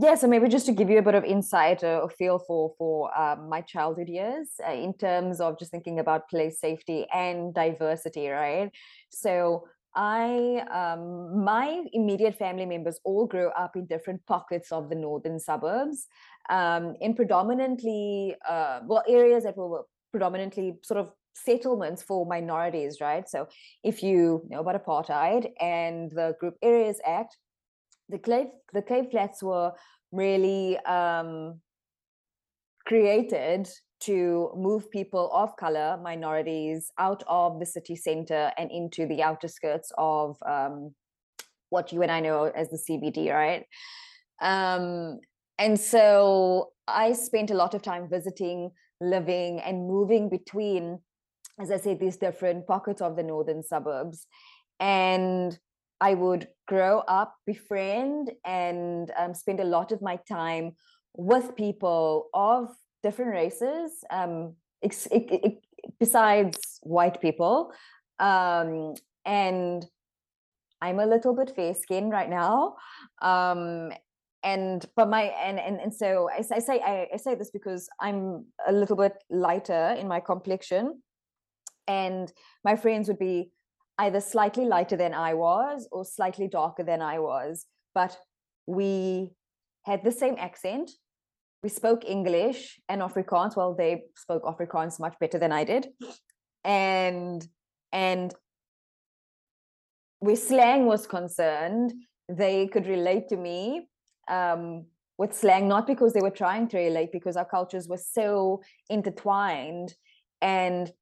yeah, so maybe just to give you a bit of insight uh, or feel for for um, my childhood years uh, in terms of just thinking about place safety and diversity, right? So I, um, my immediate family members all grew up in different pockets of the northern suburbs, um, in predominantly, uh, well, areas that were predominantly sort of settlements for minorities, right? So if you know about apartheid and the Group Areas Act, the clay the Cape Flats were really um, created to move people of color minorities out of the city center and into the outer skirts of um, what you and i know as the cbd right? Um, and so i spent a lot of time visiting living and moving between as i said these different pockets of the northern suburbs. And I would grow up, befriend, and um, spend a lot of my time with people of different races, um, ex- besides white people. Um, and I'm a little bit fair skinned right now. Um, and but my and and, and so I, I say I, I say this because I'm a little bit lighter in my complexion, and my friends would be either slightly lighter than I was or slightly darker than I was, but we had the same accent. We spoke English and Afrikaans. Well, they spoke Afrikaans much better than I did. And and where slang was concerned, they could relate to me um, with slang, not because they were trying to relate, because our cultures were so intertwined. And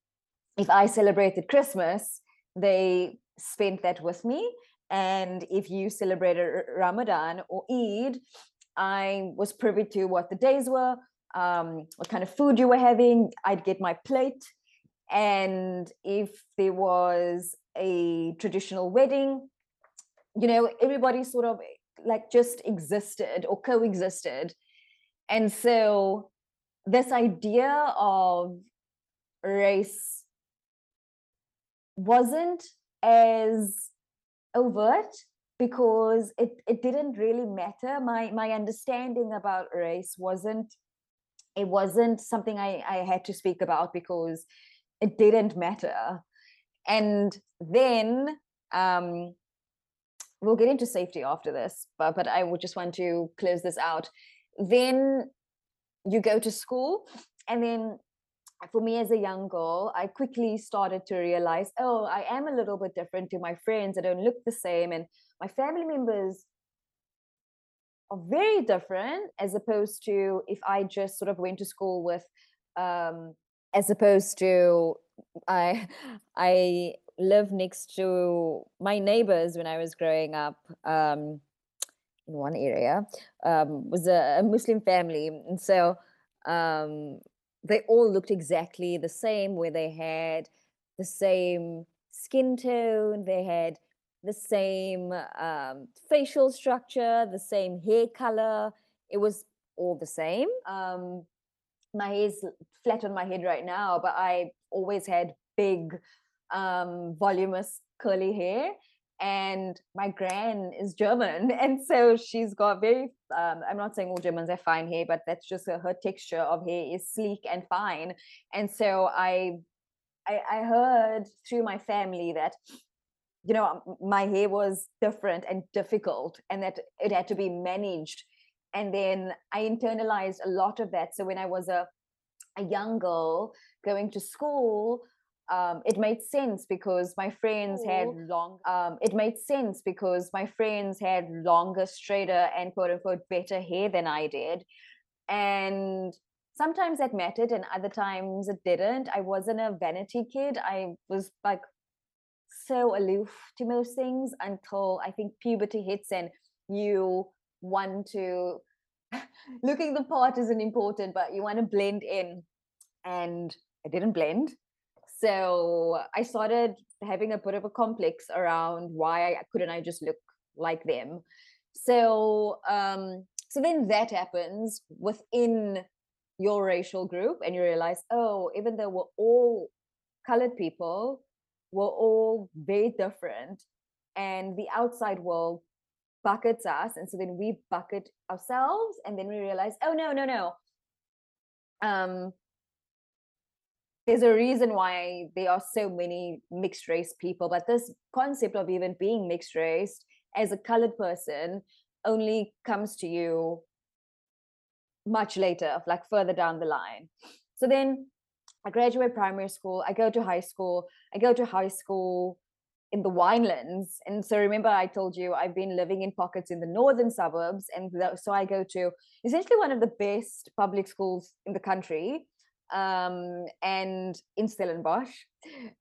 if I celebrated Christmas, they spent that with me. And if you celebrated Ramadan or Eid, I was privy to what the days were, um, what kind of food you were having. I'd get my plate. And if there was a traditional wedding, you know, everybody sort of like just existed or coexisted. And so this idea of race wasn't as overt because it, it didn't really matter. My my understanding about race wasn't it wasn't something I, I had to speak about because it didn't matter. And then um, we'll get into safety after this but but i would just want to close this out. Then you go to school and then for me as a young girl, I quickly started to realize, oh, I am a little bit different to my friends. I don't look the same. And my family members are very different as opposed to if I just sort of went to school with, um, as opposed to I, I lived next to my neighbors when I was growing up. Um, in one area um, was a, a Muslim family, and so um, they all looked exactly the same, where they had the same skin tone, they had the same um, facial structure, the same hair color. It was all the same. Um, my hair's flat on my head right now, but I always had big, um, voluminous curly hair and my gran is German, and so she's got very. Um, I'm not saying all Germans have fine hair, but that's just her, her texture of hair is sleek and fine, and so I, I, I heard through my family that, you know, my hair was different and difficult, and that it had to be managed, and then I internalized a lot of that. So when I was a, a young girl going to school, um, it made sense because my friends had long um, it made sense because my friends had longer straighter and quote unquote better hair than i did. And sometimes that mattered and other times it didn't. I wasn't a vanity kid. I was like so aloof to most things until i think puberty hits and you want to looking the part isn't important but you want to blend in. And i didn't blend so I started having a bit of a complex around why I, couldn't I just look like them. So um, so then that happens within your racial group, and you realize, oh, even though we're all colored people, we're all very different, and the outside world buckets us and so then we bucket ourselves and then we realize oh no no no um there's a reason why there are so many mixed race people but this concept of even being mixed race as a colored person only comes to you much later like further down the line. So then i graduate primary school i go to high school i go to high school in the winelands. And so remember i told you i've been living in pockets in the northern suburbs and so i go to essentially one of the best public schools in the country um, and in Stellenbosch,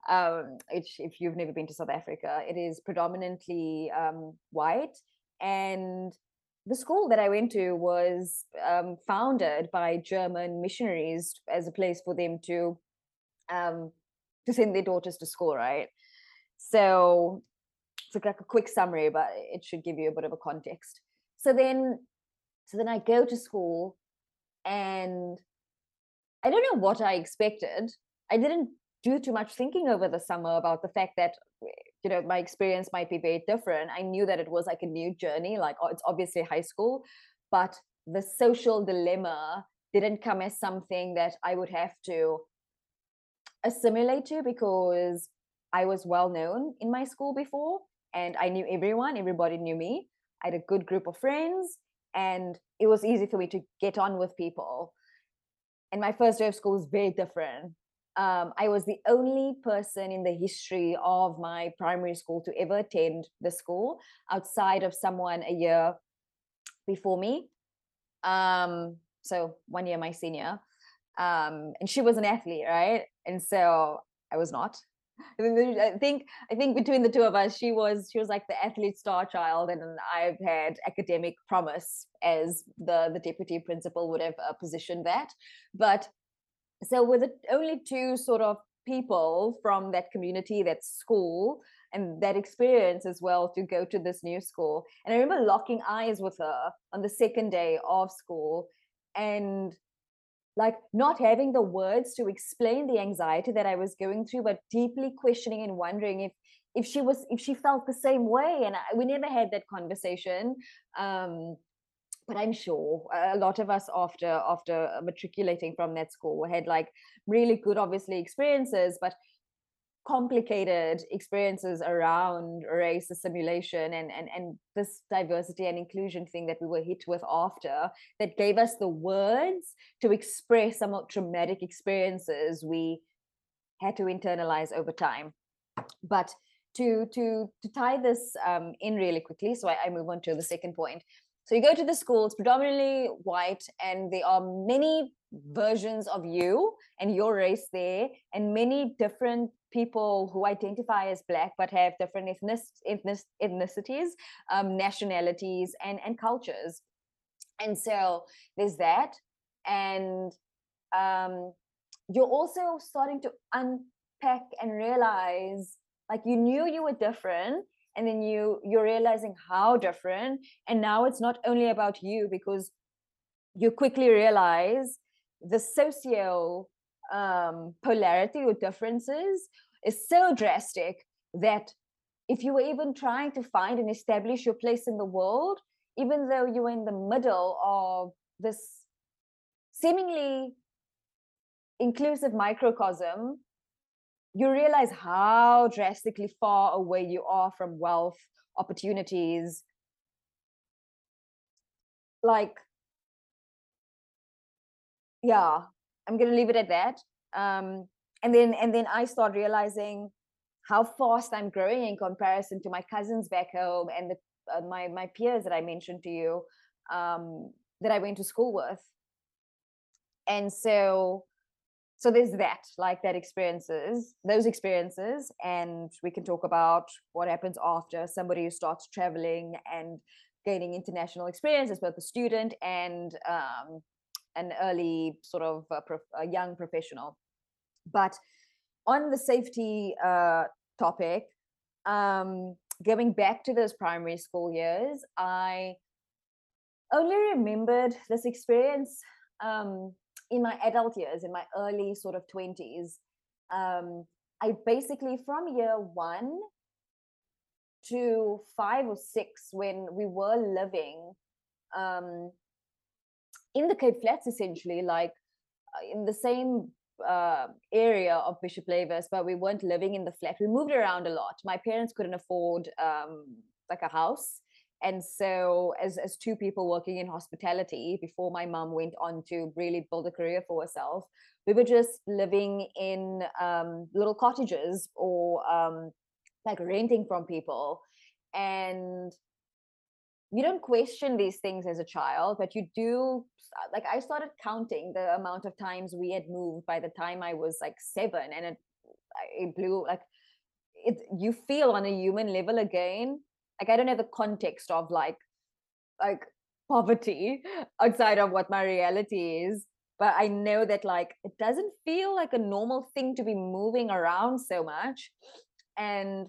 um, which if you've never been to South Africa, it is predominantly um, white. And the school that I went to was um, founded by German missionaries as a place for them to um, to send their daughters to school, right? So it's like a quick summary, but it should give you a bit of a context. So then, so then I go to school, and I don't know what I expected. I didn't do too much thinking over the summer about the fact that eh, you know my experience might be very different. I knew that it was like a new journey, like oh, it's obviously high school, but the social dilemma didn't come as something that I would have to assimilate to because I was well known in my school before and I knew everyone, everybody knew me. I had a good group of friends and it was easy for me to get on with people. And my first day of school was very different. Um, I was the only person in the history of my primary school to ever attend the school outside of someone a year before me. Um, so one year my senior. Um, and she was an athlete, right? And so I was not. I think I think between the two of us, she was she was like the athlete star child, and I've had academic promise as the the deputy principal would have uh, positioned that. But so with the only two sort of people from that community, that school, and that experience as well to go to this new school. And I remember locking eyes with her on the second day of school, and like not having the words to explain the anxiety that i was going through but deeply questioning and wondering if if she was if she felt the same way. And I, we never had that conversation um but i'm sure a lot of us after after matriculating from that school had like really good obviously experiences but complicated experiences around race assimilation and, and and this diversity and inclusion thing that we were hit with after that gave us the words to express some traumatic experiences we had to internalize over time. But to to to tie this um, in really quickly so I, I move on to the second point. So you go to the school, it's predominantly white, and there are many versions of you and your race there, and many different people who identify as black but have different ethnic, ethnic, ethnicities, um, nationalities, and, and cultures. And so there's that. And um, you're also starting to unpack and realize like you knew you were different and then you you're realizing how different and now it's not only about you because you quickly realize the socio um, polarity or differences is so drastic that if you were even trying to find and establish your place in the world even though you were in the middle of this seemingly inclusive microcosm you realize how drastically far away you are from wealth opportunities like yeah i'm to leave it at that um, and then and then i start realizing how fast i'm growing in comparison to my cousins back home and the, uh, my my peers that i mentioned to you um, that i went to school with. And so so there's that like that experiences those experiences and we can talk about what happens after somebody who starts traveling and gaining international experience as both a student and um, an early sort of a, prof- a, young professional. But on the safety uh, topic um, going back to those primary school years i only remembered this experience um, in my adult years, in my early sort of 20s, um, I basically from year one to five or six when we were living um, in the Cape Flats, essentially, like uh, in the same uh, area of Bishop Lavis, but we weren't living in the flat. We moved around a lot. My parents couldn't afford um, like a house. And so, as, as two people working in hospitality, before my mom went on to really build a career for herself, we were just living in um, little cottages or um, like renting from people. And you don't question these things as a child, but you do. Like I started counting the amount of times we had moved by the time I was like seven, and it it blew like it. You feel on a human level again. Like I don't have the context of like like poverty outside of what my reality is but i know that like it doesn't feel like a normal thing to be moving around so much and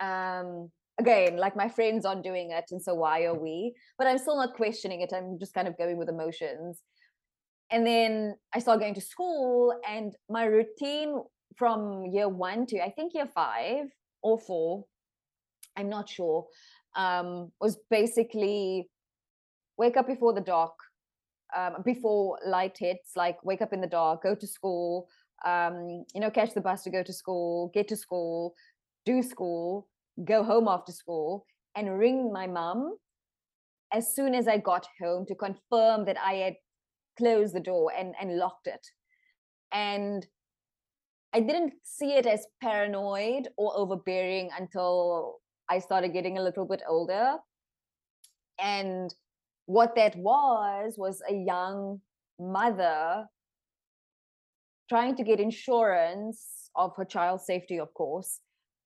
um again like my friends aren't doing it and so why are we? But i'm still not questioning it i'm just kind of going with emotions. And then i started going to school and my routine from year one to i think year five or four i'm not sure um, was basically wake up before the dark um, before light hits like wake up in the dark go to school um, you know catch the bus to go to school get to school do school go home after school and ring my mum as soon as I got home to confirm that I had closed the door and, and locked it. And I didn't see it as paranoid or overbearing until I started getting a little bit older. And what that was was a young mother trying to get insurance of her child's safety, of course,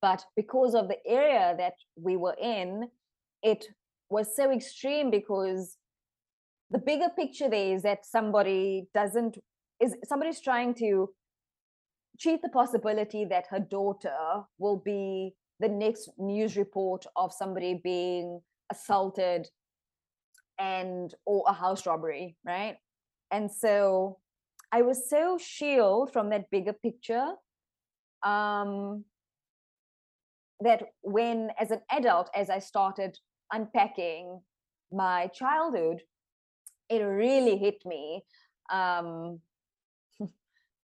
but because of the area that we were in, it was so extreme because the bigger picture there is that somebody doesn't is somebody's trying to cheat the possibility that her daughter will be the next news report of somebody being assaulted and or a house robbery right? And so i was so shielded from that bigger picture um that when as an adult as i started unpacking my childhood it really hit me um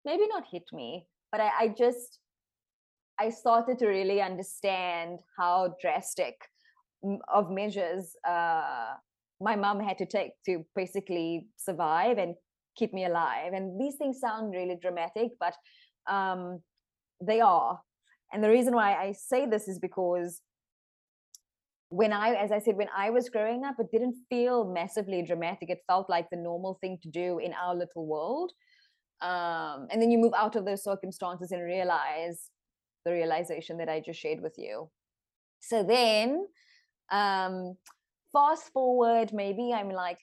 maybe not hit me but I, I just i started to really understand how drastic of measures uh my mom had to take to basically survive and keep me alive. And these things sound really dramatic but um they are and the reason why I say this is because when I, as I said, when I was growing up, it didn't feel massively dramatic. It felt like the normal thing to do in our little world. Um, and then you move out of those circumstances and realize the realization that I just shared with you. So then, um, fast forward, maybe I'm like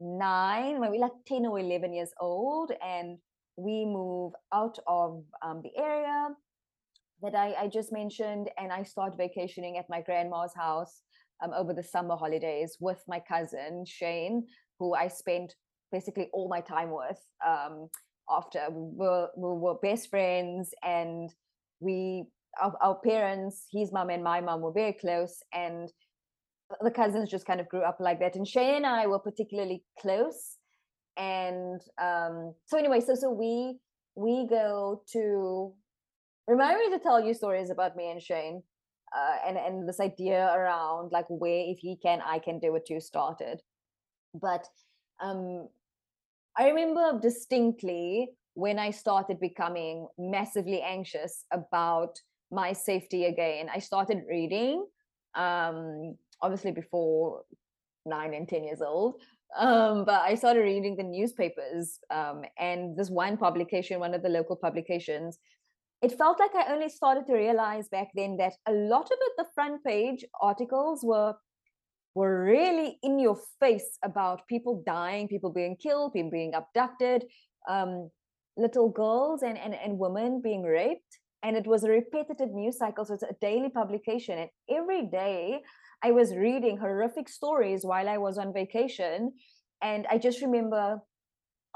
nine, maybe like 10 or 11 years old, and we move out of um, the area that I, I just mentioned, and I start vacationing at my grandma's house um, over the summer holidays with my cousin Shane, who I spent basically all my time with. Um, after we were, we were best friends, and we our, our parents, his mom and my mom, were very close, and the cousins just kind of grew up like that. And Shane and I were particularly close, and um, so anyway, so so we we go to remind me to tell you stories about me and Shane. Uh, and and this idea around like where if he can I can do it too started, but um, I remember distinctly when I started becoming massively anxious about my safety again. I started reading, um, obviously before nine and ten years old, um, but I started reading the newspapers. Um, and this one publication, one of the local publications, it felt like I only started to realize back then that a lot of it, the front page articles were were really in your face about people dying, people being killed, people being abducted, um, little girls and, and, and women being raped. And it was a repetitive news cycle. So it's a daily publication. And every day I was reading horrific stories while I was on vacation. And I just remember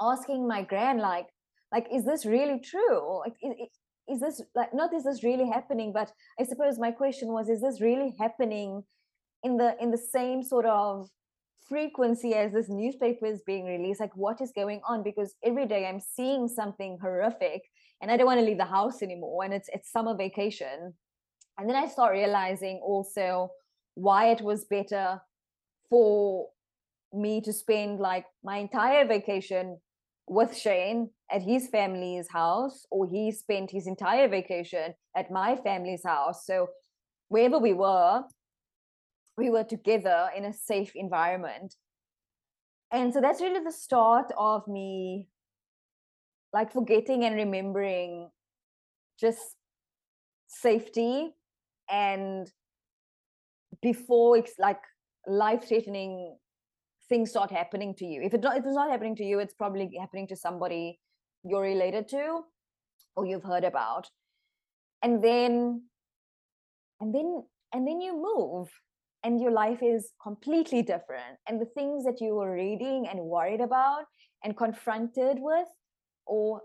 asking my grand, like, like, is this really true? Like, is this like not is this really happening but i suppose my question was is this really happening in the in the same sort of frequency as this newspaper is being released? Like what is going on? Because every day i'm seeing something horrific and i don't want to leave the house anymore and it's it's summer vacation. And then i start realizing also why it was better for me to spend like my entire vacation with Shane at his family's house, or he spent his entire vacation at my family's house. So wherever we were, we were together in a safe environment. And so that's really the start of me like forgetting and remembering just safety and before it's like life threatening things start happening to you. If if it's not happening to you, it's probably happening to somebody you're related to or you've heard about. And then and then and then you move and your life is completely different. And the things that you were reading and worried about and confronted with or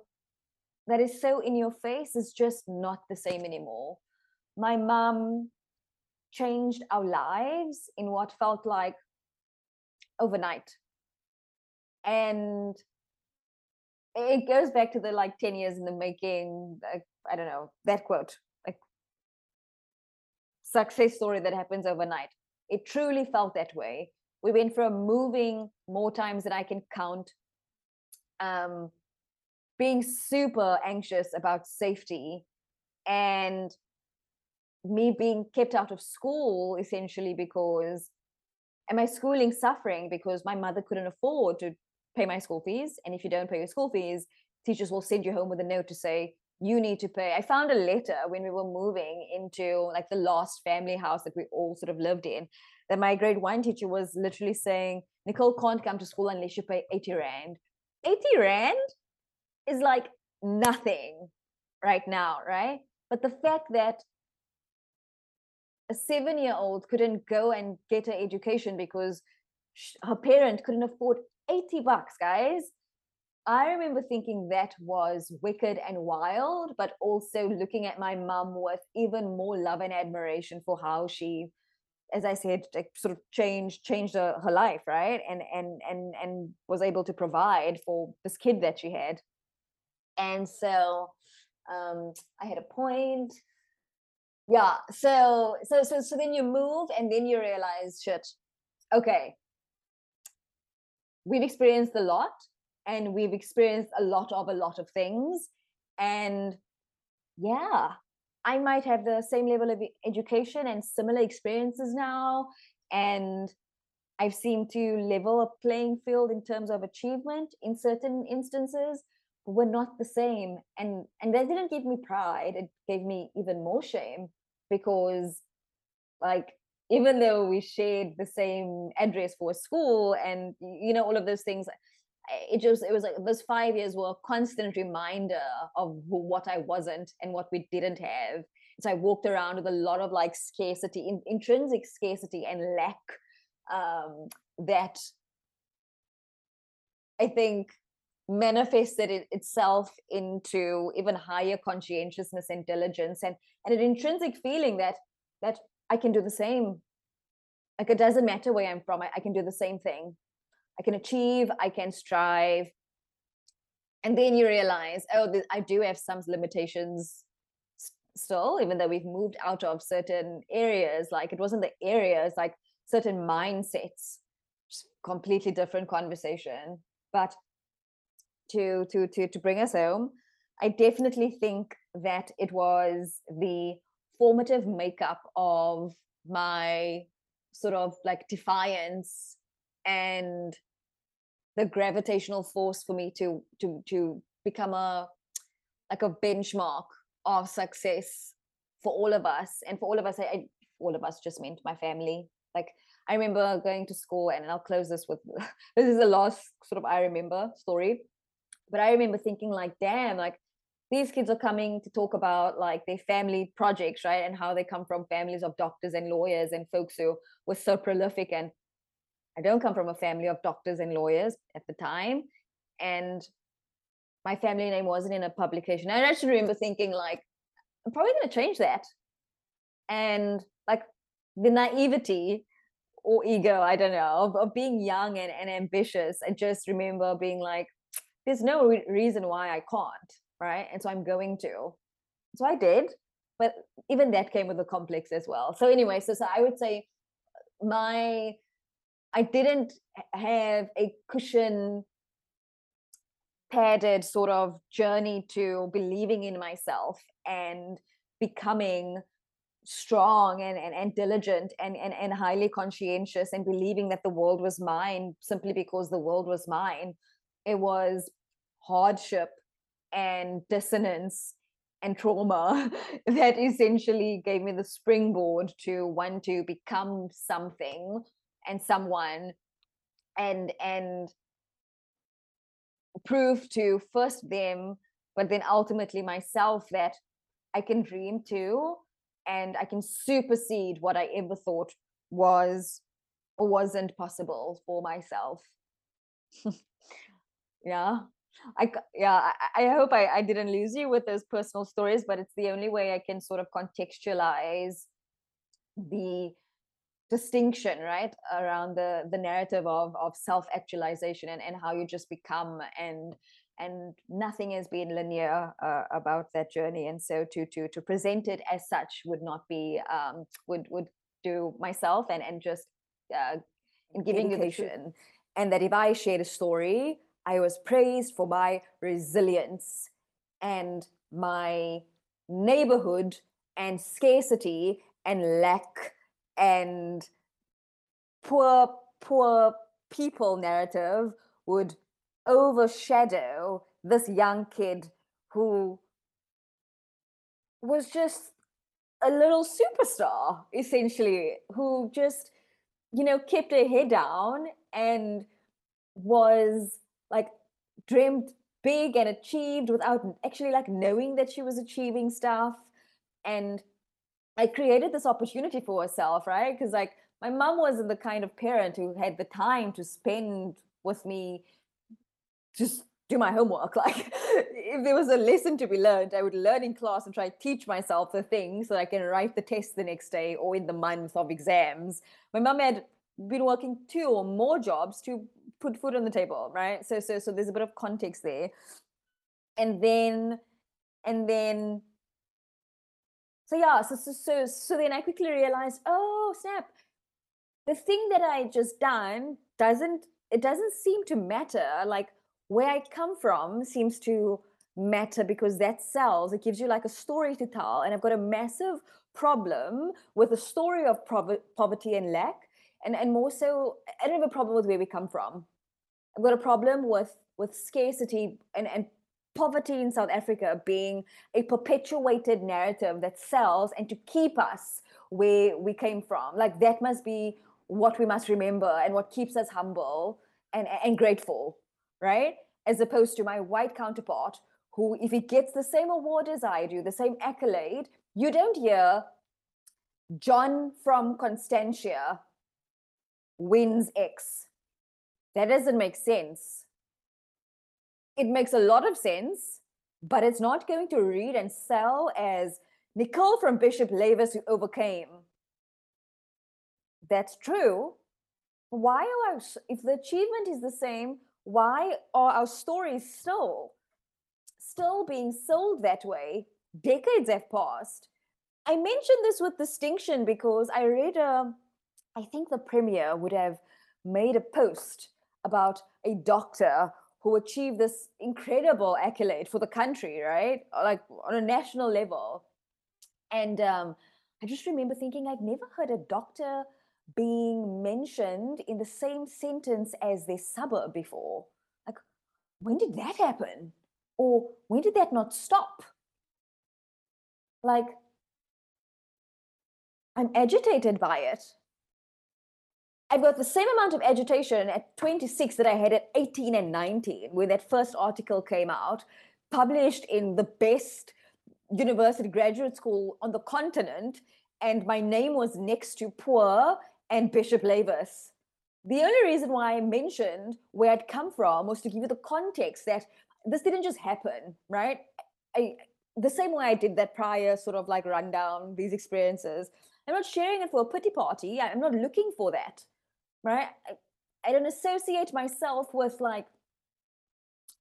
that is so in your face is just not the same anymore. My mom changed our lives in what felt like overnight and it goes back to the like 10 years in the making like, i don't know that quote like success story that happens overnight. It truly felt that way. We went from moving more times than i can count um being super anxious about safety and me being kept out of school essentially because and my schooling suffering because my mother couldn't afford to pay my school fees and if you don't pay your school fees teachers will send you home with a note to say you need to pay. I found a letter when we were moving into like the last family house that we all sort of lived in that my grade one teacher was literally saying nicole can't come to school unless you pay 80 rand. 80 rand is like nothing right now right? But the fact that a seven year old couldn't go and get her education because her parent couldn't afford 80 bucks, guys. I remember thinking that was wicked and wild, but also looking at my mum with even more love and admiration for how she, as I said, like sort of changed changed her, her life, right? And and and and was able to provide for this kid that she had. And so um, I had a point yeah so so so so then you move and then you realize shit okay we've experienced a lot and we've experienced a lot of a lot of things. And yeah i might have the same level of education and similar experiences now and i've seemed to level a playing field in terms of achievement in certain instances were not the same. And and that didn't give me pride. It gave me even more shame because like even though we shared the same address for school and you know all of those things it just it was like those five years were a constant reminder of what i wasn't and what we didn't have. So i walked around with a lot of like scarcity in, intrinsic scarcity and lack um that i think manifested it itself into even higher conscientiousness and diligence and and an intrinsic feeling that that i can do the same. Like it doesn't matter where i'm from i, I can do the same thing. I can achieve i can strive. And then you realize oh this, i do have some limitations still even though we've moved out of certain areas like it wasn't the areas like certain mindsets completely different conversation. But to to to to bring us home i definitely think that it was the formative makeup of my sort of like defiance and the gravitational force for me to to to become a like a benchmark of success for all of us. And for all of us I, I all of us just meant my family. Like i remember going to school and i'll close this with this is the last sort of i remember story. But i remember thinking like damn like these kids are coming to talk about like their family projects right and how they come from families of doctors and lawyers and folks who were so prolific and i don't come from a family of doctors and lawyers at the time and my family name wasn't in a publication and i just remember thinking like I'm probably going to change that. And like the naivety or ego, I don't know, of, of being young and, and ambitious. I just remember being like, there's no re- reason why I can't, right? And so I'm going to. So I did, but even that came with a complex as well. So anyway, so, so I would say uh, my I didn't have a cushion padded sort of journey to believing in myself and becoming strong and, and, and diligent and, and, and highly conscientious and believing that the world was mine simply because the world was mine. It was hardship and dissonance and trauma that essentially gave me the springboard to want to become something and someone and and prove to first them but then ultimately myself that i can dream too and i can supersede what i ever thought was or wasn't possible for myself. Yeah i yeah i, I hope I, I didn't lose you with those personal stories but it's the only way i can sort of contextualize the distinction right around the the narrative of of self actualization and and how you just become and and nothing has been linear uh, about that journey and so to to to present it as such would not be um would would do myself and and just uh, in giving you the vision and that if i shared a story i was praised for my resilience and my neighborhood and scarcity and lack and poor poor people narrative would overshadow this young kid who was just a little superstar essentially who just you know kept her head down and was like dreamed big and achieved without actually like knowing that she was achieving stuff and I created this opportunity for herself, right? Because like my mom wasn't the kind of parent who had the time to spend with me just do my homework. Like if there was a lesson to be learned, I would learn in class and try to teach myself the thing so I can write the test the next day or in the month of exams. My mom had been working two or more jobs to put food on the table, right? So so so there's a bit of context there. And then and then so yeah so, so so so then i quickly realized oh snap. The thing that i just done doesn't it doesn't seem to matter. Like where i come from seems to matter because that sells. It gives you like a story to tell. And i've got a massive problem with the story of poverty and lack and and more so i don't have a problem with where we come from i've got a problem with with scarcity and and poverty in South Africa being a perpetuated narrative that sells and to keep us where we came from. Like that must be what we must remember and what keeps us humble and, and grateful, right? As opposed to my white counterpart, who, if he gets the same award as I do, the same accolade, you don't hear John from Constantia wins X. That doesn't make sense it makes a lot of sense, but it's not going to read and sell as Nicole from Bishop Lavis who overcame. That's true. Why are our, if the achievement is the same, why are our stories still still being sold that way? Decades have passed. I mentioned this with distinction because I read a, I think the premier would have made a post about a doctor who achieved this incredible accolade for the country, right? Like on a national level. And um, I just remember thinking, I've never heard a doctor being mentioned in the same sentence as their suburb before. Like, when did that happen? Or when did that not stop? Like, I'm agitated by it. I've got the same amount of agitation at 26 that I had at 18 and 19 when that first article came out, published in the best university graduate school on the continent, and my name was next to Poor and Bishop Lavis. The only reason why I mentioned where I'd come from was to give you the context that this didn't just happen, right? I the same way I did that prior sort of like rundown these experiences. I'm not sharing it for a pity party. I'm not looking for that, right? I, I don't associate myself with like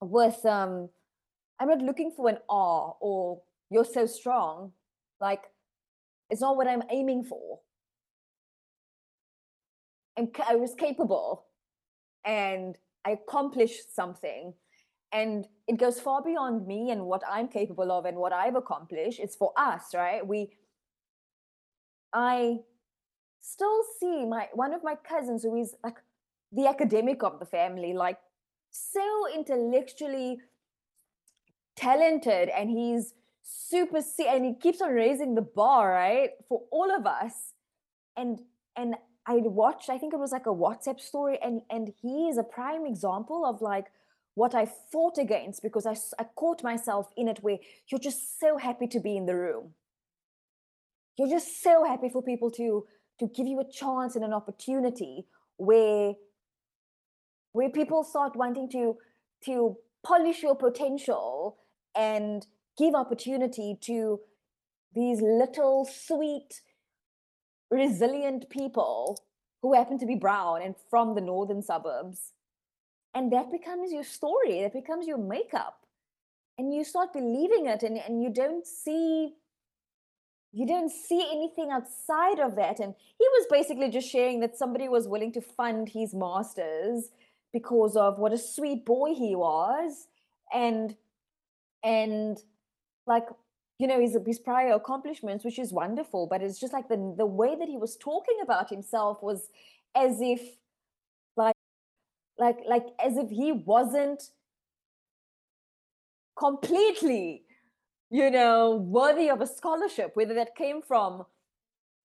with um I'm not looking for an r or you're so strong. Like it's not what I'm aiming for. And I was capable and I accomplished something and it goes far beyond me and what i'm capable of and what i've accomplished it's for us right we i still see my one of my cousins who is like the academic of the family like so intellectually talented and he's super and he keeps on raising the bar right for all of us and and i watched i think it was like a whatsapp story and and he is a prime example of like what I fought against because I, I caught myself in it where you're just so happy to be in the room. You're just so happy for people to to give you a chance and an opportunity where where people start wanting to to polish your potential and give opportunity to these little sweet resilient people who happen to be brown and from the northern suburbs. And that becomes your story that becomes your makeup. And you start believing it and, and you don't see you didn't see anything outside of that. And he was basically just sharing that somebody was willing to fund his masters because of what a sweet boy he was. And and like you know his his prior accomplishments which is wonderful but it's just like the the way that he was talking about himself was as if like like like as if he wasn't completely you know worthy of a scholarship whether that came from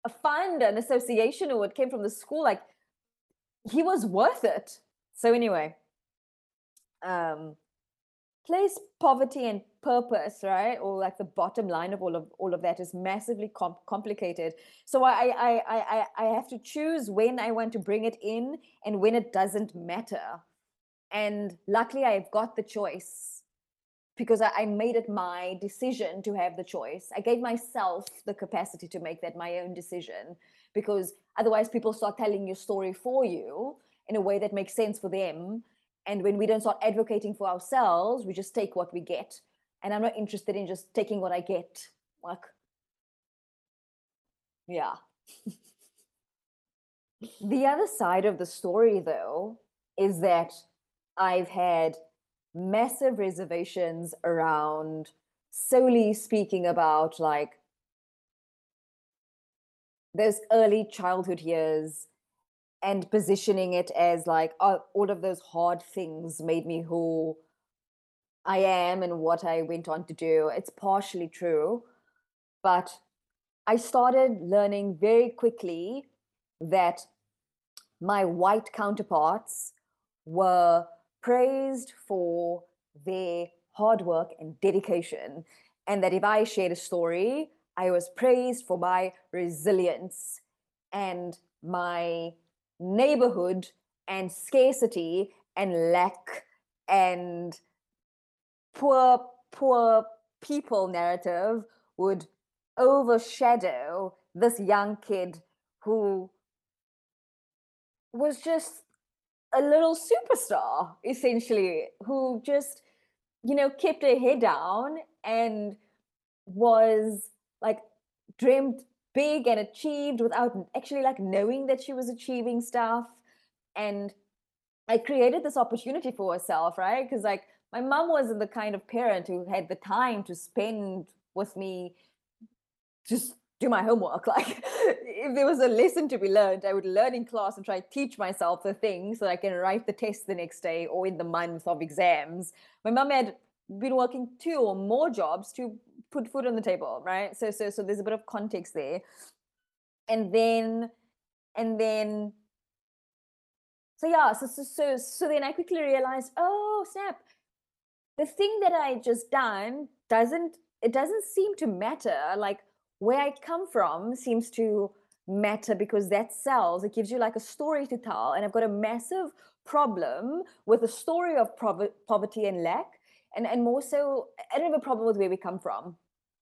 a fund an association or it came from the school like he was worth it. So anyway um place poverty and purpose right? Or like the bottom line of all of all of that is massively com- complicated. So I, I i i i have to choose when i want to bring it in and when it doesn't matter. And luckily i've got the choice because I, I made it my decision to have the choice. I gave myself the capacity to make that my own decision because otherwise people start telling your story for you in a way that makes sense for them. And when we don't start advocating for ourselves we just take what we get. And i'm not interested in just taking what i get like yeah. The other side of the story though is that i've had massive reservations around solely speaking about like those early childhood years and positioning it as like oh, all of those hard things made me who I am and what I went on to do. It's partially true, but I started learning very quickly that my white counterparts were praised for their hard work and dedication. And that if I shared a story, I was praised for my resilience and my neighborhood and scarcity and lack and poor poor people narrative would overshadow this young kid who was just a little superstar essentially who just you know kept her head down and was like dreamed big and achieved without actually like knowing that she was achieving stuff. And i created this opportunity for herself right? Because like my mom wasn't the kind of parent who had the time to spend with me just do my homework like if there was a lesson to be learned i would learn in class and try to teach myself the thing so i can write the test the next day or in the month of exams. My mom had been working two or more jobs to put food on the table right? So so so there's a bit of context there. And then and then so yeah so so so, so then i quickly realized oh snap. The thing that i just done doesn't it doesn't seem to matter. Like where i come from seems to matter because that sells. It gives you like a story to tell and i've got a massive problem with the story of poverty and lack and and more so i don't have a problem with where we come from.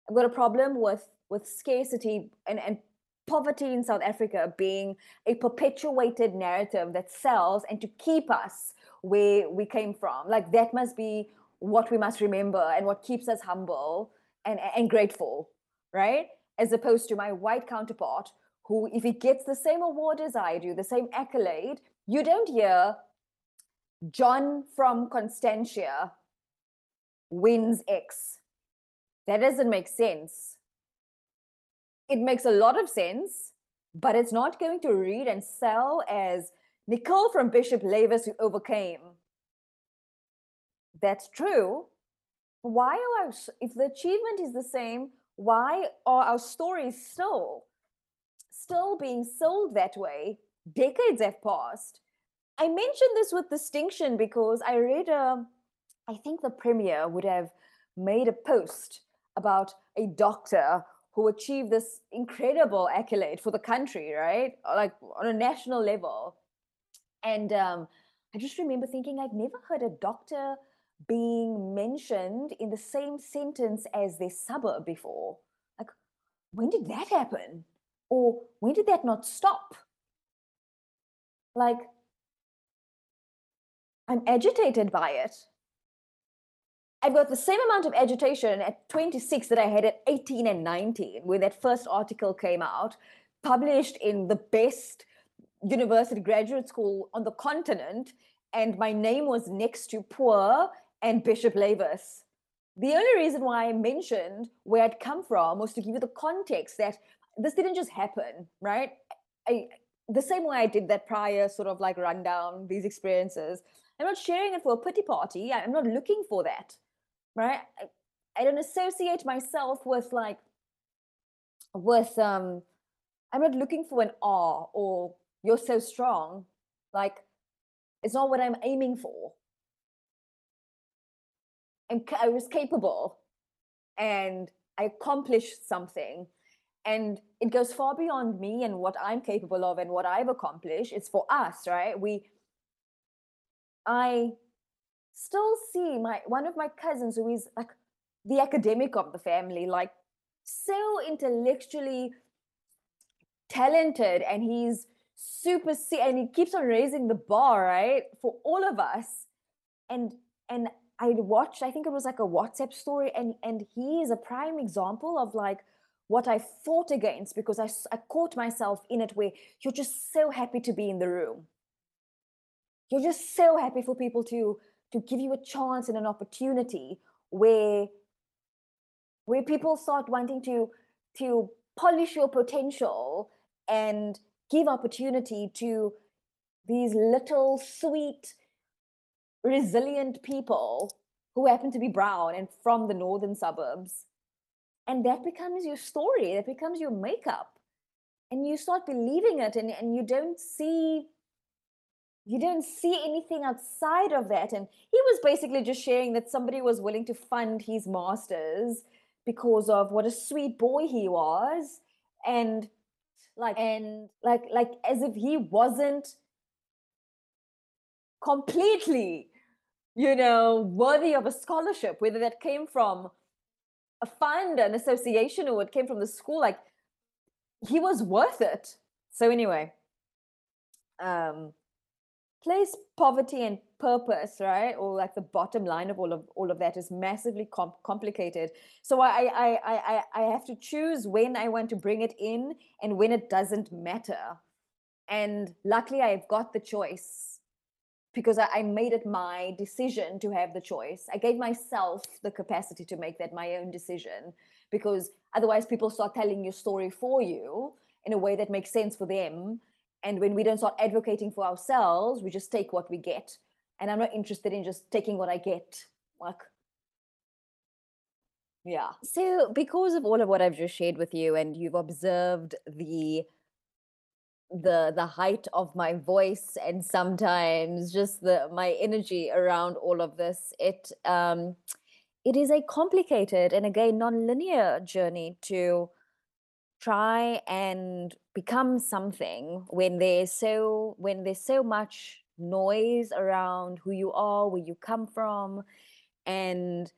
I've got a problem with with scarcity and, and poverty in South Africa being a perpetuated narrative that sells and to keep us where we came from. Like that must be what we must remember and what keeps us humble and, and grateful, right? As opposed to my white counterpart, who, if he gets the same award as I do, the same accolade, you don't hear John from Constantia wins X. That doesn't make sense. It makes a lot of sense, but it's not going to read and sell as Nicole from Bishop Lavis who overcame. That's true. Why are our, if the achievement is the same, why are our stories still still being sold that way? Decades have passed. I mention this with distinction because I read a, I think the premier would have made a post about a doctor who achieved this incredible accolade for the country, right? Like on a national level. And um, I just remember thinking, I've never heard a doctor being mentioned in the same sentence as their suburb before. Like, when did that happen? Or when did that not stop? Like, I'm agitated by it. I've got the same amount of agitation at 26 that I had at 18 and 19 when that first article came out, published in the best university graduate school on the continent, and my name was next to Poor and Bishop Lavis. The only reason why I mentioned where I'd come from was to give you the context that this didn't just happen, right? I, the same way I did that prior sort of like rundown, these experiences. I'm not sharing it for a pity party. I'm not looking for that, right? I, I don't associate myself with like, with, um, I'm not looking for an awe or you're so strong. Like, it's not what I'm aiming for. And I was capable and I accomplished something. And it goes far beyond me and what I'm capable of and what I've accomplished. It's for us, right? We, I still see my one of my cousins who is like the academic of the family, like so intellectually talented, and he's super and he keeps on raising the bar, right, for all of us. And and I watched, I think it was like a WhatsApp story, and and he is a prime example of like what I fought against because I, I caught myself in it where you're just so happy to be in the room. You're just so happy for people to to give you a chance and an opportunity where where people start wanting to to polish your potential and give opportunity to these little sweet resilient people who happen to be brown and from the northern suburbs. And that becomes your story that becomes your makeup. And you start believing it and, and you don't see you don't see anything outside of that. And he was basically just sharing that somebody was willing to fund his masters because of what a sweet boy he was. And like and like like as if he wasn't completely you know worthy of a scholarship whether that came from a fund an association or it came from the school like he was worth it. So anyway um place poverty and purpose right? Or like the bottom line of all of all of that is massively complicated. So I, I i i i have to choose when i want to bring it in and when it doesn't matter. And luckily i've got the choice because I, I made it my decision to have the choice. I gave myself the capacity to make that my own decision because otherwise people start telling your story for you in a way that makes sense for them. And when we don't start advocating for ourselves we just take what we get. And i'm not interested in just taking what i get like yeah. So because of all of what i've just shared with you and you've observed the the the height of my voice and sometimes just the my energy around all of this it um it is a complicated and again non-linear journey to try and become something when there's so when there's so much noise around who you are where you come from and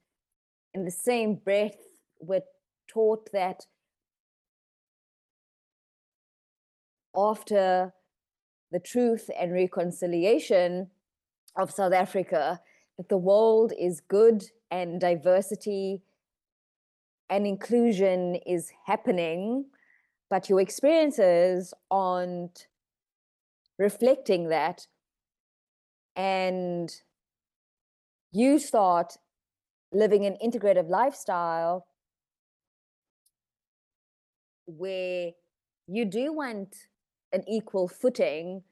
in the same breath we're taught that after the truth and reconciliation of South Africa, that the world is good and diversity and inclusion is happening, but your experiences aren't reflecting that. And you start living an integrative lifestyle where you do want an equal footing,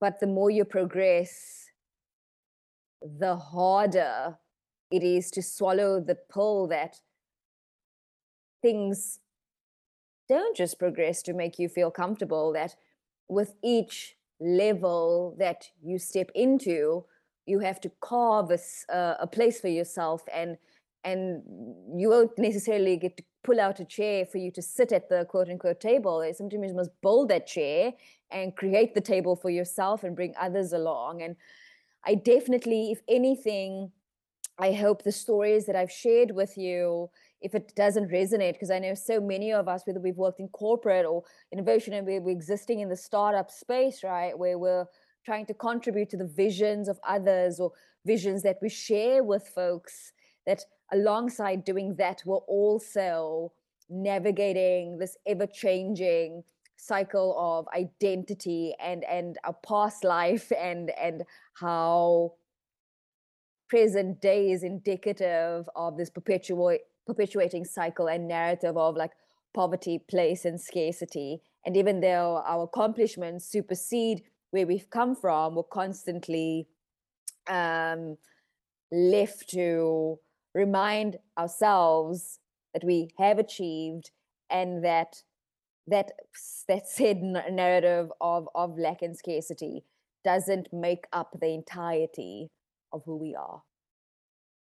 but the more you progress, the harder it is to swallow the pill that things don't just progress to make you feel comfortable, that with each level that you step into, you have to carve a, uh, a place for yourself and and you won't necessarily get to pull out a chair for you to sit at the quote unquote table. Sometimes you must build that chair and create the table for yourself and bring others along. And I definitely, if anything, I hope the stories that I've shared with you, if it doesn't resonate, because I know so many of us, whether we've worked in corporate or innovation and we're, we're existing in the startup space, right, where we're trying to contribute to the visions of others or visions that we share with folks, that alongside doing that, we're also navigating this ever changing cycle of identity and and our past life and and how present day is indicative of this perpetuate perpetuating cycle and narrative of like poverty, place, and scarcity. And even though our accomplishments supersede where we've come from, we're constantly um, left to remind ourselves that we have achieved and that that that said narrative of of lack and scarcity doesn't make up the entirety of who we are.